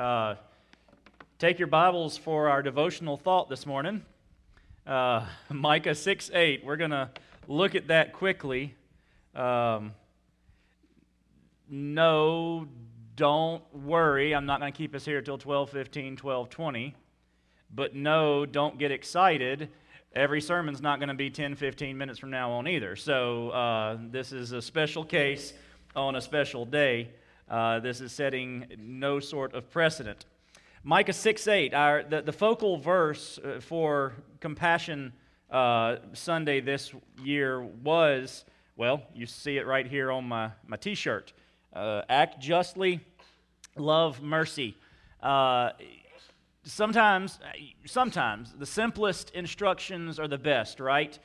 Uh, take your Bibles for our devotional thought this morning. Uh, Micah 6 8. We're going to look at that quickly. Um, no, don't worry. I'm not going to keep us here till 12 15, 12 20. But no, don't get excited. Every sermon's not going to be 10 15 minutes from now on either. So uh, this is a special case on a special day. Uh, this is setting no sort of precedent. Micah 6 8, our, the, the focal verse uh, for Compassion uh, Sunday this year was, well, you see it right here on my, my t shirt. Uh, act justly, love mercy. Uh, sometimes, sometimes the simplest instructions are the best, right?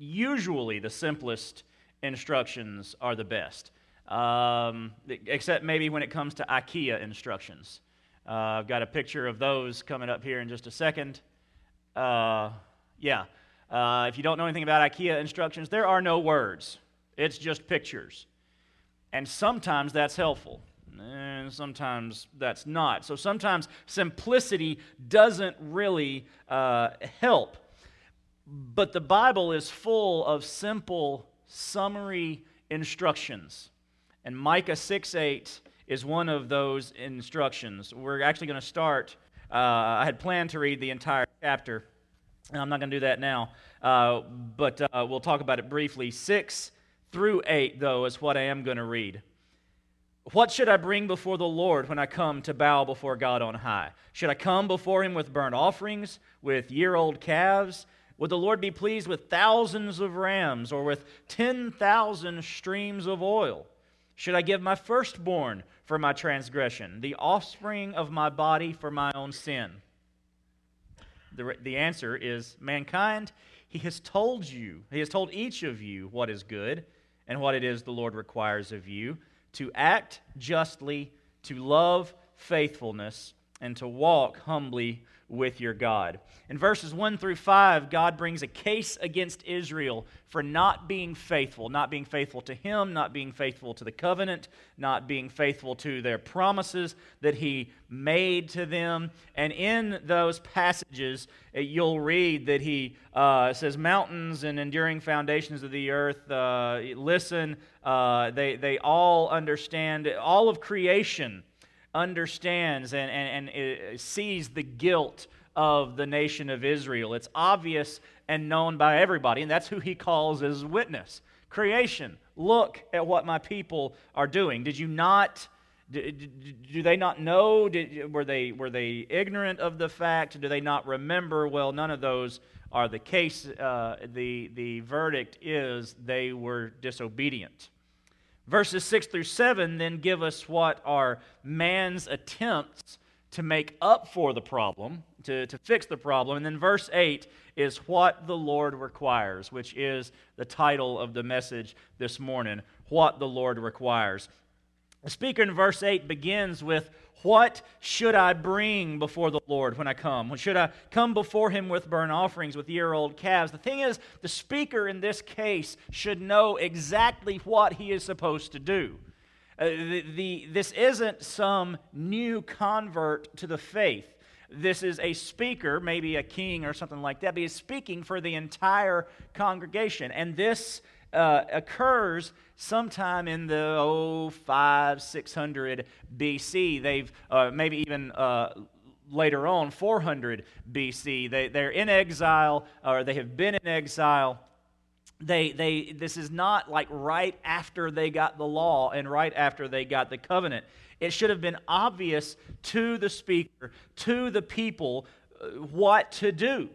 Usually the simplest instructions are the best, um, except maybe when it comes to IKEA instructions. Uh, I've got a picture of those coming up here in just a second. Uh, yeah. Uh, if you don't know anything about IKEA instructions, there are no words, it's just pictures. And sometimes that's helpful, and sometimes that's not. So sometimes simplicity doesn't really uh, help. But the Bible is full of simple summary instructions. And Micah 6 8 is one of those instructions. We're actually going to start. Uh, I had planned to read the entire chapter, and I'm not going to do that now, uh, but uh, we'll talk about it briefly. 6 through 8, though, is what I am going to read. What should I bring before the Lord when I come to bow before God on high? Should I come before him with burnt offerings, with year old calves? Would the Lord be pleased with thousands of rams or with 10,000 streams of oil? Should I give my firstborn for my transgression, the offspring of my body for my own sin? The, the answer is mankind, he has told you, he has told each of you what is good and what it is the Lord requires of you to act justly, to love faithfulness, and to walk humbly with your God. In verses 1 through 5, God brings a case against Israel for not being faithful, not being faithful to Him, not being faithful to the covenant, not being faithful to their promises that He made to them. And in those passages, eh, you'll read that He uh, says, Mountains and enduring foundations of the earth, uh, listen, uh, they, they all understand, all of creation understands and, and, and sees the guilt of the nation of Israel. It's obvious and known by everybody, and that's who he calls as witness. Creation, look at what my people are doing. Did you not? Do, they not know? Were, they, were they ignorant of the fact? Do they not remember? Well, none of those are the case. Uh, the, the verdict is they were disobedient. Verses 6 through 7 then give us what are man's attempts to make up for the problem, to, to fix the problem. And then verse 8 is what the Lord requires, which is the title of the message this morning What the Lord Requires. The speaker in verse 8 begins with what should I bring before the Lord when I come? Should I come before him with burnt offerings, with year old calves? The thing is, the speaker in this case should know exactly what he is supposed to do. Uh, the, the, this isn't some new convert to the faith. This is a speaker, maybe a king or something like that, but he's speaking for the entire congregation. And this uh, occurs sometime in the oh five six hundred BC. They've uh, maybe even uh, later on 400 BC. They they're in exile or they have been in exile. They, they, this is not like right after they got the law and right after they got the covenant. It should have been obvious to the speaker, to the people, uh, what to do.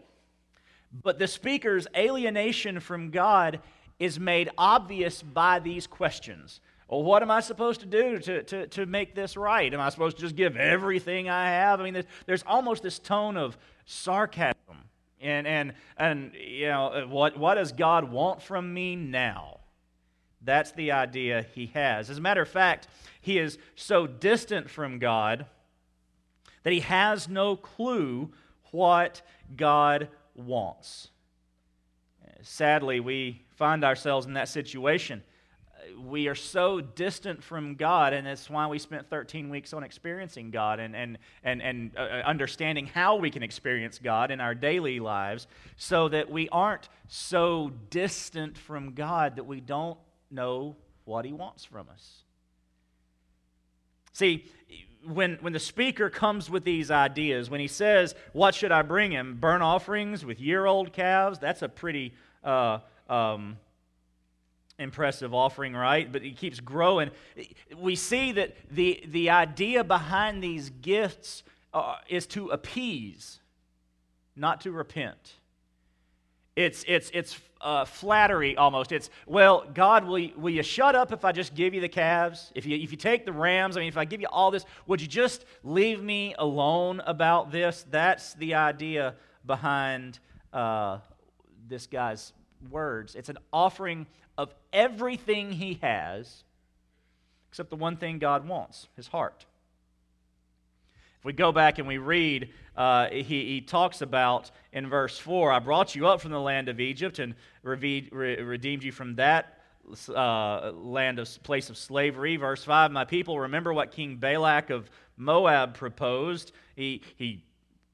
But the speaker's alienation from God is made obvious by these questions. Well, what am I supposed to do to, to, to make this right? Am I supposed to just give everything I have? I mean, there's, there's almost this tone of sarcasm. And, and, and you know, uh, what, what does God want from me now? That's the idea he has. As a matter of fact, he is so distant from God that he has no clue what God wants. Sadly, we find ourselves in that situation. we are so distant from God, and that's why we spent 13 weeks on experiencing God and, and, and, and uh, uh, understanding how we can experience God in our daily lives, so that we aren't so distant from God that we don't know what He wants from us. See, when, when the speaker comes with these ideas, when he says, What should I bring him? Burnt offerings with year old calves? That's a pretty. Uh, um, impressive offering, right? But it keeps growing. We see that the, the idea behind these gifts uh, is to appease, not to repent. It's, it's, it's uh, flattery almost. It's, well, God, will you, will you shut up if I just give you the calves? If you, if you take the rams, I mean, if I give you all this, would you just leave me alone about this? That's the idea behind uh, this guy's words. It's an offering of everything he has, except the one thing God wants his heart. If we go back and we read, uh, he, he talks about in verse 4 I brought you up from the land of Egypt and redeemed you from that uh, land of place of slavery. Verse 5 My people, remember what King Balak of Moab proposed. He, he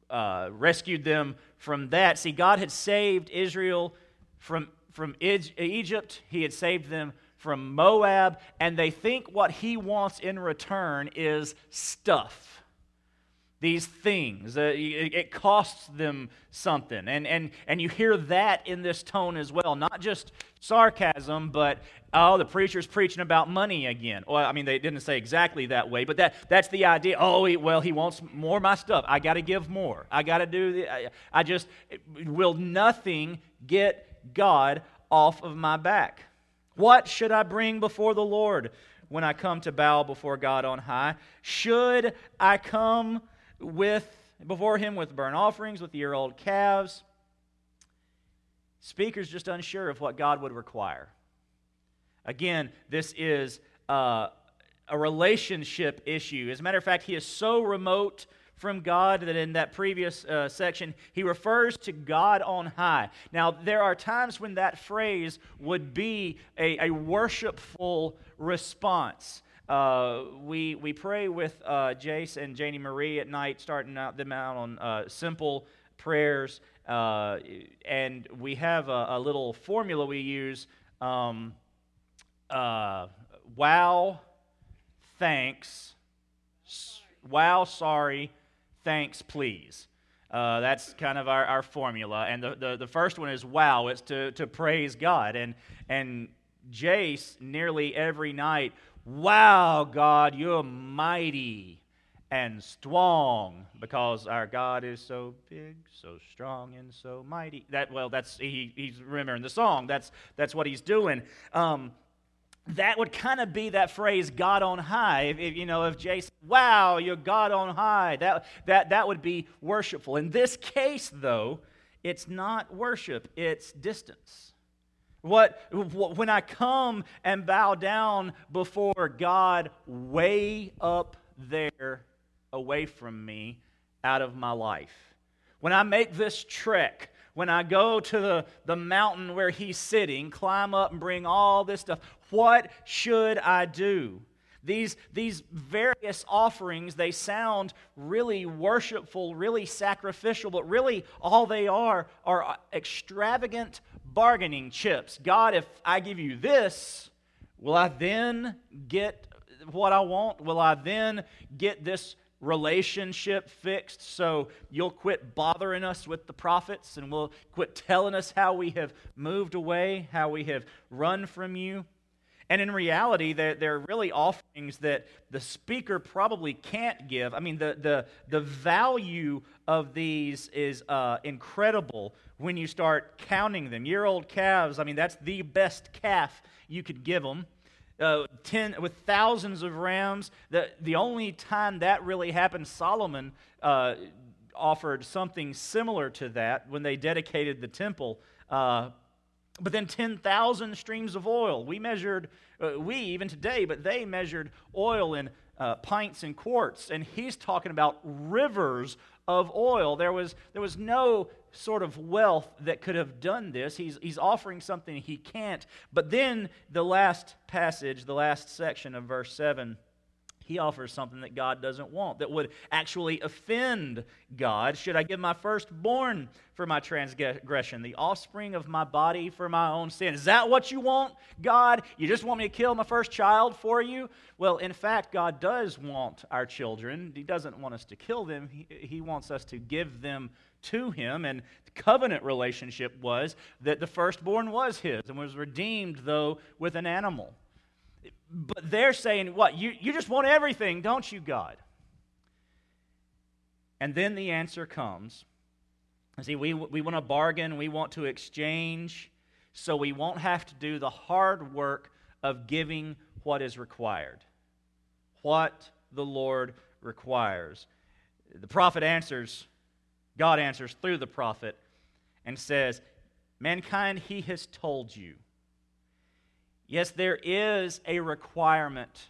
uh, rescued them from that. See, God had saved Israel from from Egypt, he had saved them from Moab, and they think what he wants in return is stuff. These things. Uh, it costs them something. And, and, and you hear that in this tone as well. Not just sarcasm, but, oh, the preacher's preaching about money again. Well, I mean, they didn't say exactly that way, but that, that's the idea. Oh, he, well, he wants more of my stuff. I got to give more. I got to do the, I, I just, will nothing get God off of my back. What should I bring before the Lord when I come to bow before God on high? Should I come with before him with burnt offerings, with year old calves? Speaker's just unsure of what God would require. Again, this is uh, a relationship issue. As a matter of fact, he is so remote from God that in that previous uh, section, he refers to God on high. Now, there are times when that phrase would be a, a worshipful response. Uh, we, we pray with uh, Jace and Janie Marie at night, starting out them out on uh, simple prayers. Uh, and we have a, a, little formula we use um, uh, wow, thanks, wow, sorry, thanks, please. Uh, that's kind of our, our formula. And the, the, the, first one is wow, it's to, to praise God. And, and Jace, nearly every night, wow, God, you're mighty and strong because our God is so big, so strong, and so mighty. That, well, that's, he, he's remembering the song. That's, that's what he's doing. Um, that would kind of be that phrase god on high if, if, you know if jason wow you're god on high. That, that, that would be worshipful. In this case though it's not worship it's distance. What, when i come and bow down before god way up there away from me out of my life. When i make this trek when I go to the, the mountain where he's sitting, climb up and bring all this stuff, what should I do? These, these various offerings, they sound really worshipful, really sacrificial, but really all they are are extravagant bargaining chips. God, if I give you this, will I then get what I want? Will I then get this relationship fixed so you'll quit bothering us with the prophets and we'll quit telling us how we have moved away, how we have run from you. And in reality, they're, they're really offerings that the speaker probably can't give. I mean, the, the, the value of these is uh, incredible when you start counting them. Year old calves, I mean, that's the best calf you could give them uh, ten, with thousands of rams. The, the only time that really happened, Solomon uh, offered something similar to that when they dedicated the temple. Uh, but then 10,000 streams of oil. We measured, uh, we even today, but they measured oil in uh, pints and quarts. And he's talking about rivers of oil. There was, there was no sort of wealth that could have done this. He's, he's offering something he can't. But then the last passage, the last section of verse 7 he offers something that God doesn't want, that would actually offend God. Should I give my firstborn for my transgression, the offspring of my body for my own sin? Is that what you want, God? You just want me to kill my first child for you? Well, in fact, God does want our children. He doesn't want us to kill them, He, he wants us to give them to him and the covenant relationship was that the firstborn was his and was redeemed though with an animal but they're saying, What? You, you just want everything, don't you, God? And then the answer comes. See, we, we want to bargain, we want to exchange, so we won't have to do the hard work of giving what is required. What the Lord requires. The prophet answers, God answers through the prophet and says, Mankind, he has told you. Yes, there is a requirement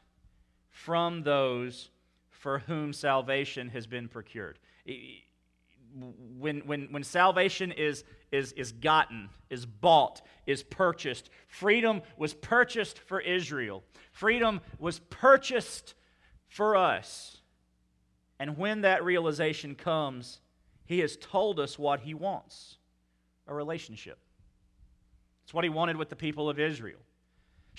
from those for whom salvation has been procured. When, when, when salvation is, is, is gotten, is bought, is purchased, freedom was purchased for Israel, freedom was purchased for us. And when that realization comes, he has told us what he wants a relationship. It's what he wanted with the people of Israel.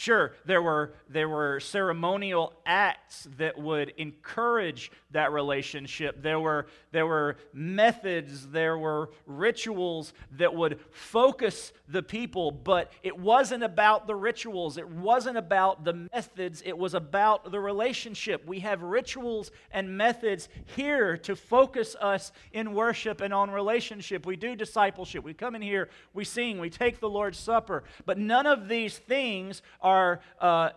Sure, there were, there were ceremonial acts that would encourage that relationship. There were, there were methods, there were rituals that would focus the people, but it wasn't about the rituals. It wasn't about the methods. It was about the relationship. We have rituals and methods here to focus us in worship and on relationship. We do discipleship. We come in here, we sing, we take the Lord's Supper, but none of these things are are uh,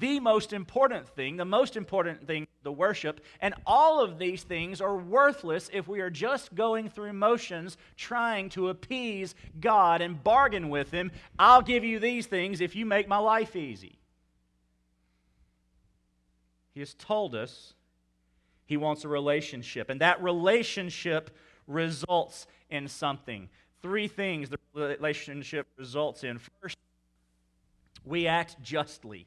the most important thing, the most important thing, the worship. And all of these things are worthless if we are just going through motions trying to appease God and bargain with Him. I'll give you these things if you make my life easy. He has told us He wants a relationship, and that relationship results in something. Three things the relationship results in. First, we act justly.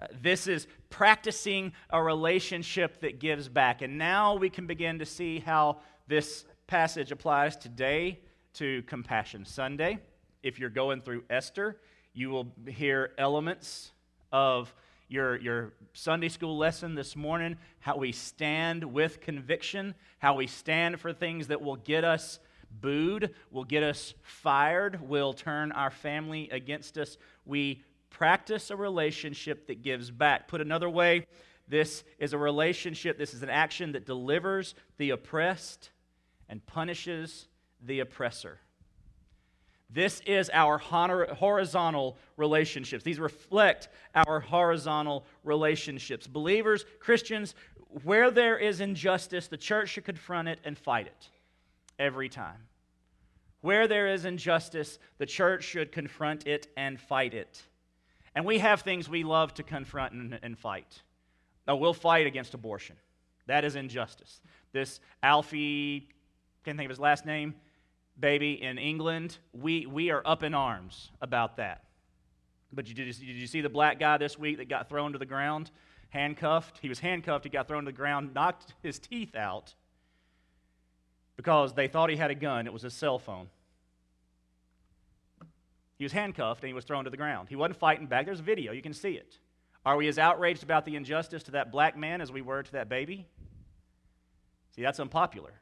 Uh, this is practicing a relationship that gives back. And now we can begin to see how this passage applies today to Compassion Sunday. If you're going through Esther, you will hear elements of your, your Sunday school lesson this morning how we stand with conviction, how we stand for things that will get us booed, will get us fired, will turn our family against us. We Practice a relationship that gives back. Put another way, this is a relationship, this is an action that delivers the oppressed and punishes the oppressor. This is our horizontal relationships. These reflect our horizontal relationships. Believers, Christians, where there is injustice, the church should confront it and fight it every time. Where there is injustice, the church should confront it and fight it. And we have things we love to confront and, and fight. Oh, we'll fight against abortion. That is injustice. This Alfie, can't think of his last name, baby in England, we, we are up in arms about that. But did you, did you see the black guy this week that got thrown to the ground, handcuffed? He was handcuffed, he got thrown to the ground, knocked his teeth out because they thought he had a gun. It was a cell phone. He was handcuffed and he was thrown to the ground. He wasn't fighting back. There's a video, you can see it. Are we as outraged about the injustice to that black man as we were to that baby? See, that's unpopular.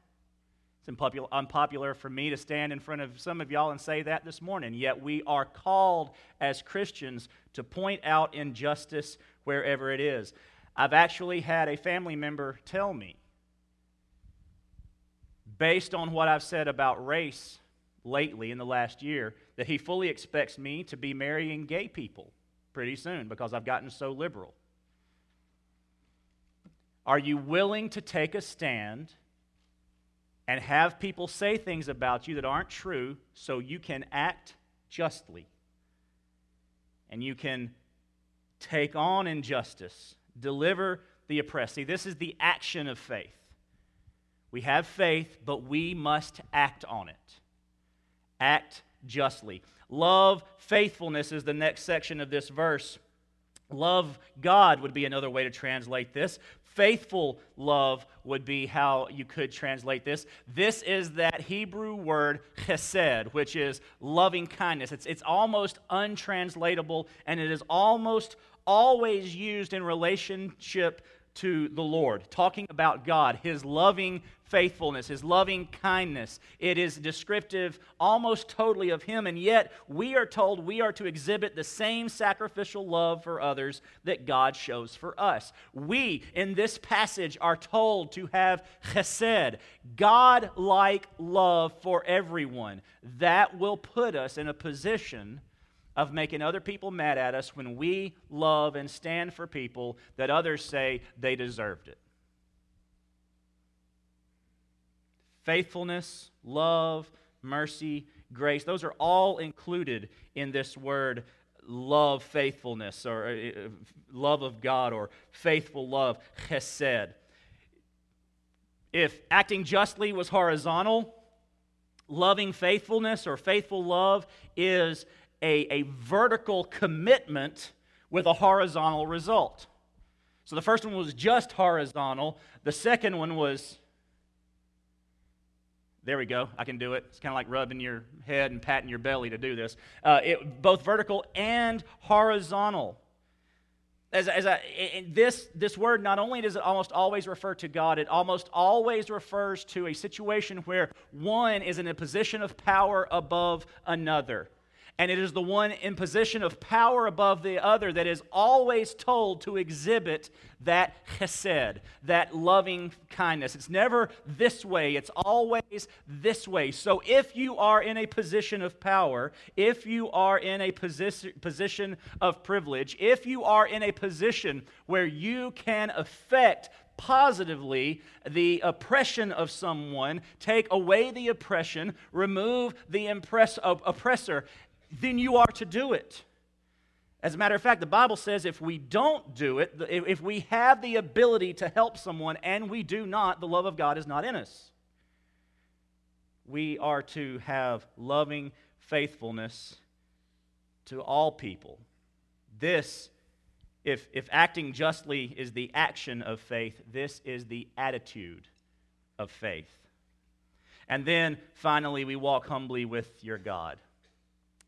It's unpopular, unpopular for me to stand in front of some of y'all and say that this morning, yet we are called as Christians to point out injustice wherever it is. I've actually had a family member tell me, based on what I've said about race lately in the last year that he fully expects me to be marrying gay people pretty soon because I've gotten so liberal. Are you willing to take a stand and have people say things about you that aren't true so you can act justly and you can take on injustice, deliver the oppressed? See, this is the action of faith. We have faith, but we must act on it. Act justly. Love, faithfulness is the next section of this verse. Love God would be another way to translate this. Faithful love would be how you could translate this. This is that Hebrew word chesed, which is loving kindness. It's, it's almost untranslatable, and it is almost always used in relationship to the Lord, talking about God, His loving faithfulness, His loving kindness. It is descriptive almost totally of Him, and yet we are told we are to exhibit the same sacrificial love for others that God shows for us. We, in this passage, are told to have chesed, God like love for everyone. That will put us in a position of making other people mad at us when we love and stand for people that others say they deserved it. Faithfulness, love, mercy, grace, those are all included in this word love, faithfulness, or uh, uh love of God, or faithful love, chesed. If acting justly was horizontal, loving faithfulness or faithful love is a, a vertical commitment with a horizontal result. So the first one was just horizontal, the second one was. There we go. I can do it. It's kind of like rubbing your head and patting your belly to do this. Uh, it, both vertical and horizontal. As, as I, this, this word, not only does it almost always refer to God, it almost always refers to a situation where one is in a position of power above another and it is the one in position of power above the other that is always told to exhibit that chesed, that loving kindness. It's never this way, it's always this way. So if you are in a position of power, if you are in a posi- position of privilege, if you are in a position where you can affect positively the oppression of someone, take away the oppression, remove the impress- oppressor, then you are to do it. As a matter of fact, the Bible says if we don't do it, if we have the ability to help someone and we do not, the love of God is not in us. We are to have loving faithfulness to all people. This, if, if acting justly is the action of faith, this is the attitude of faith. And then finally, we walk humbly with your God.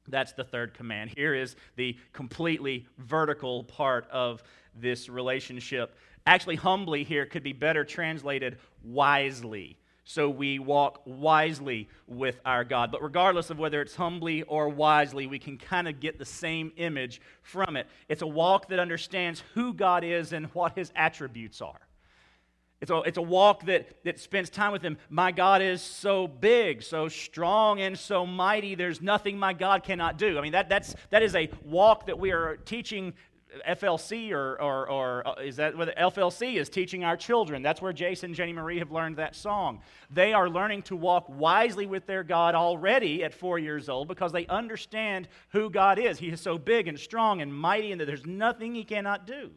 That's the third command. Here is the completely vertical part of this relationship. Actually, humbly here could be better translated wisely. So we walk wisely with our God. But regardless of whether it's humbly or wisely, we can kind of get the same image from it. It's a walk that understands who God is and what his attributes are. It's a, it's a walk that, that spends time with Him. My God is so big, so strong, and so mighty. There's nothing my God cannot do. I mean, that, that's, that is a walk that we are teaching FLC, or, or, or uh, is that what FLC is teaching our children? That's where Jason and Jenny Marie have learned that song. They are learning to walk wisely with their God already at four years old because they understand who God is. He is so big and strong and mighty, and that there's nothing He cannot do.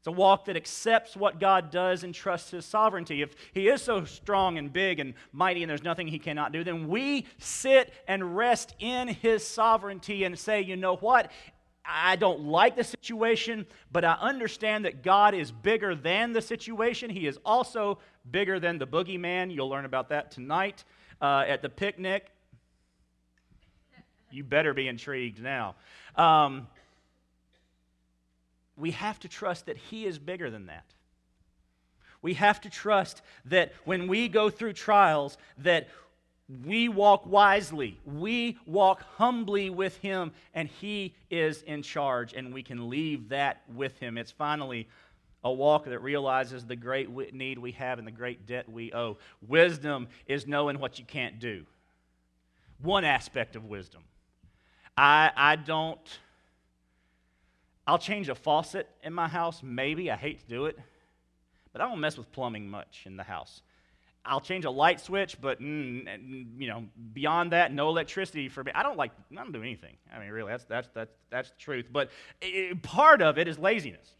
It's a walk that accepts what God does and trusts His sovereignty. If He is so strong and big and mighty and there's nothing He cannot do, then we sit and rest in His sovereignty and say, you know what? I don't like the situation, but I understand that God is bigger than the situation. He is also bigger than the boogeyman. You'll learn about that tonight uh, at the picnic. You better be intrigued now. Um, we have to trust that He is bigger than that. We have to trust that when we go through trials, that we walk wisely, we walk humbly with Him, and He is in charge, and we can leave that with Him. It's finally a walk that realizes the great need we have and the great debt we owe. Wisdom is knowing what you can't do. One aspect of wisdom. I, I don't I'll change a faucet in my house, maybe. I hate to do it. But I don't mess with plumbing much in the house. I'll change a light switch, but mm, you know, beyond that, no electricity for me. I don't like. I don't do anything. I mean, really, that's that's that's that's the truth. But it, part of it is laziness.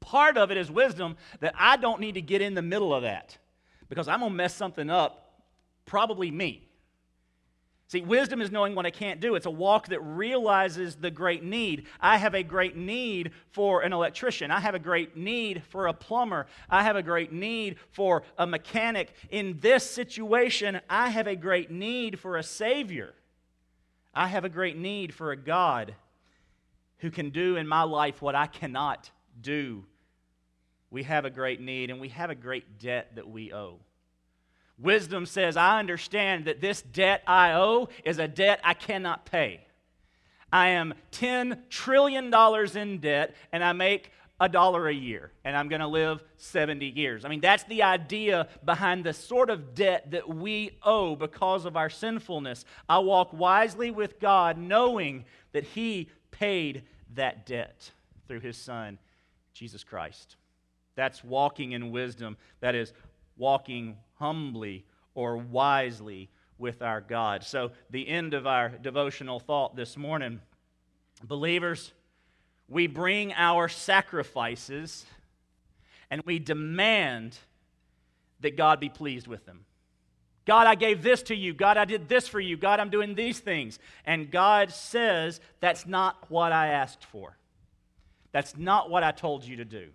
Part of it is wisdom that I don't need to get in the middle of that because I'm to mess something up, probably me. See, wisdom is knowing what I can't do. It's a walk that realizes the great need. I have a great need for an electrician. I have a great need for a plumber. I have a great need for a mechanic. In this situation, I have a great need for a Savior. I have a great need for a God who can do in my life what I cannot do. We have a great need, and we have a great debt that we owe. Wisdom says, I understand that this debt I owe is a debt I cannot pay. I am $10 trillion in debt, and I make a dollar a year, and I'm going to live 70 years. I mean, that's the idea behind the sort of debt that we owe because of our sinfulness. I walk wisely with God, knowing that He paid that debt through His Son, Jesus Christ. That's walking in wisdom. That is walking humbly or wisely with our God. So, the end of our devotional thought this morning believers, we bring our sacrifices and we demand that God be pleased with them. God, I gave this to you. God, I did this for you. God, I'm doing these things. And God says, That's not what I asked for. That's not what I told you to do.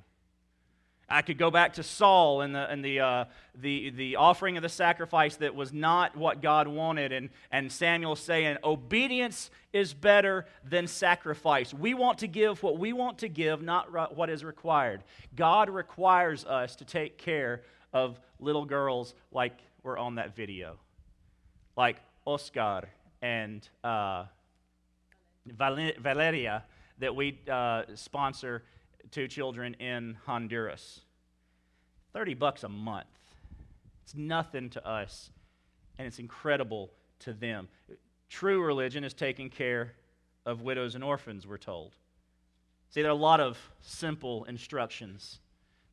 I could go back to Saul and, the, and the, uh, the, the offering of the sacrifice that was not what God wanted, and, and Samuel saying, Obedience is better than sacrifice. We want to give what we want to give, not what is required. God requires us to take care of little girls like were on that video, like Oscar and uh, Valeria that we uh, sponsor two children in Honduras. 30 bucks a month. It's nothing to us, and it's incredible to them. True religion is taking care of widows and orphans, we're told. See, there are a lot of simple instructions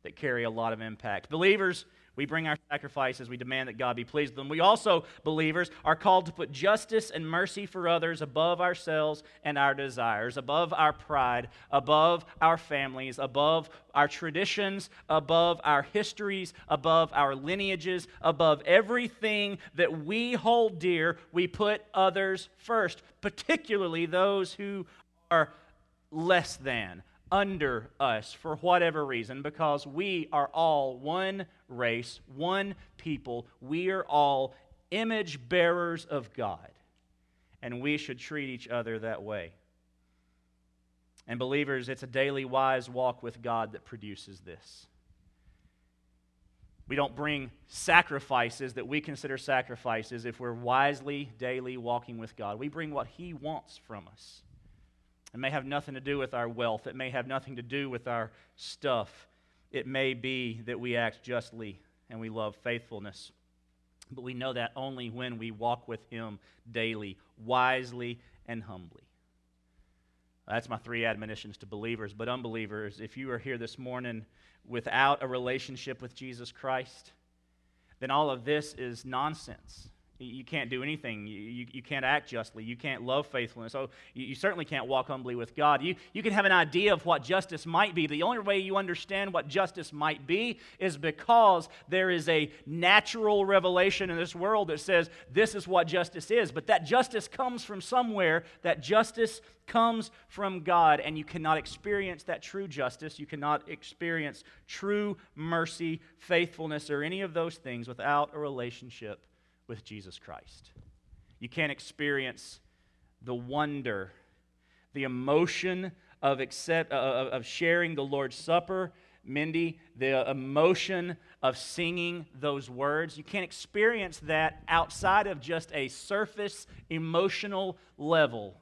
that carry a lot of impact. Believers, we bring our sacrifices. We demand that God be pleased with them. We also, believers, are called to put justice and mercy for others above ourselves and our desires, above our pride, above our families, above our traditions, above our histories, above our lineages, above everything that we hold dear. We put others first, particularly those who are less than, under us for whatever reason, because we are all one race, one people. We are all image bearers of God, and we should treat each other that way. And, believers, it's a daily wise walk with God that produces this. We don't bring sacrifices that we consider sacrifices if we're wisely, daily walking with God. We bring what He wants from us. It may have nothing to do with our wealth. It may have nothing to do with our stuff. It may be that we act justly and we love faithfulness. But we know that only when we walk with Him daily, wisely, and humbly. That's my three admonitions to believers. But unbelievers, if you are here this morning without a relationship with Jesus Christ, then all of this is nonsense. You can't do anything. You, you, you, can't act justly. You can't love faithfulness. So you, you, certainly can't walk humbly with God. You, you can have an idea of what justice might be. The only way you understand what justice might be is because there is a natural revelation in this world that says this is what justice is. But that justice comes from somewhere. That justice comes from God, and you cannot experience that true justice. You cannot experience true mercy, faithfulness, or any of those things without a relationship with Jesus Christ. You can't experience the wonder, the emotion of, accept, uh, of sharing the Lord's Supper, Mindy, the emotion of singing those words. You can't experience that outside of just a surface emotional level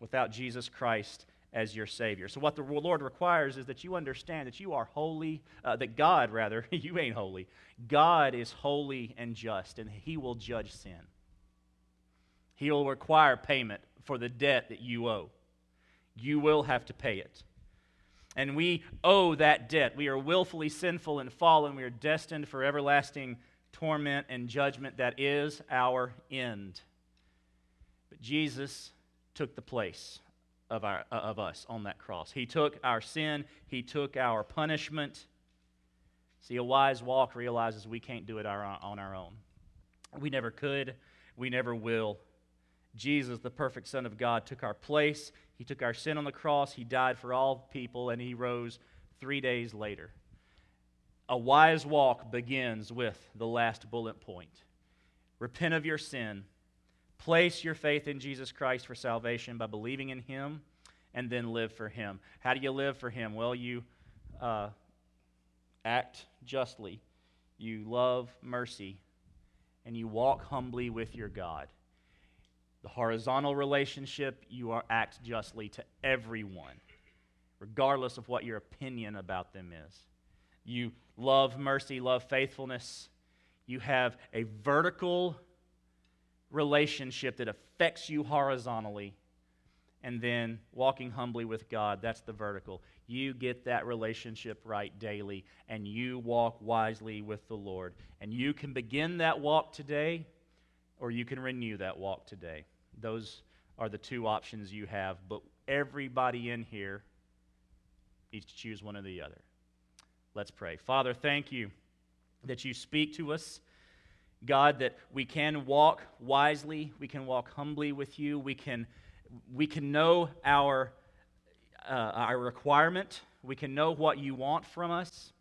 without Jesus Christ as your Savior. So, what the Lord requires is that you understand that you are holy, uh, that God, rather, you ain't holy. God is holy and just, and He will judge sin. He will require payment for the debt that you owe. You will have to pay it. And we owe that debt. We are willfully sinful and fallen. We are destined for everlasting torment and judgment. That is our end. But Jesus took the place of, our, uh, of us on that cross. He took our sin, He took our punishment See, a wise walk realizes we can't do it our, on our own. We never could, we never will. Jesus, the perfect Son of God, took our place. He took our sin on the cross. He died for all people, and he rose three days later. A wise walk begins with the last bullet point repent of your sin, place your faith in Jesus Christ for salvation by believing in him, and then live for him. How do you live for him? Well, you uh, act justly, you love mercy, and you walk humbly with your God. The horizontal relationship, you are, act justly to everyone, regardless of what your opinion about them is. You love mercy, love faithfulness. You have a vertical relationship that affects you horizontally. And then walking humbly with God, that's the vertical. You get that relationship right daily, and you walk wisely with the Lord. And you can begin that walk today, or you can renew that walk today. Those are the two options you have, but everybody in here needs to choose one or the other. Let's pray. Father, thank you that you speak to us. God, that we can walk wisely, we can walk humbly with you, we can, we can know our, uh, our requirement, we can know what you want from us,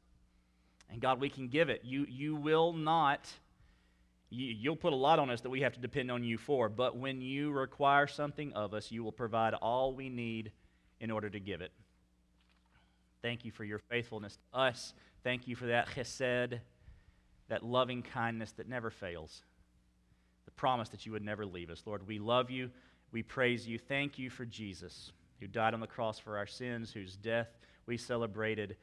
and God, we can give it. You, you will not, you, you'll put a lot on us that we have to depend on you for, but when you require something of us, you will provide all we need in order to give it. Thank you for your faithfulness to us. Thank you for that chesed, that loving kindness that never fails. The promise that you would never leave us. Lord, we love you. We praise you. Thank you for Jesus, who died on the cross for our sins, whose death we celebrated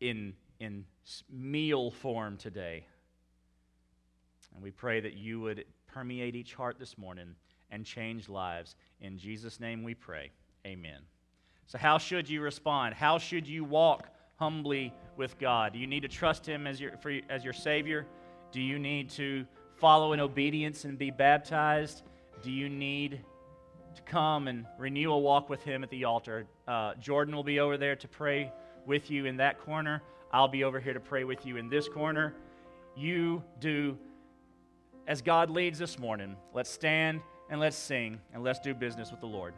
in, in meal form today. And we pray that you would permeate each heart this morning and change lives. In Jesus' name we pray. Amen. So, how should you respond? How should you walk humbly with God? Do you need to trust Him as your, for, as your Savior? Do you need to follow in obedience and be baptized? Do you need to come and renew a walk with Him at the altar? Uh, Jordan will be over there to pray with you in that corner. I'll be over here to pray with you in this corner. You do as God leads this morning. Let's stand and let's sing and let's do business with the Lord.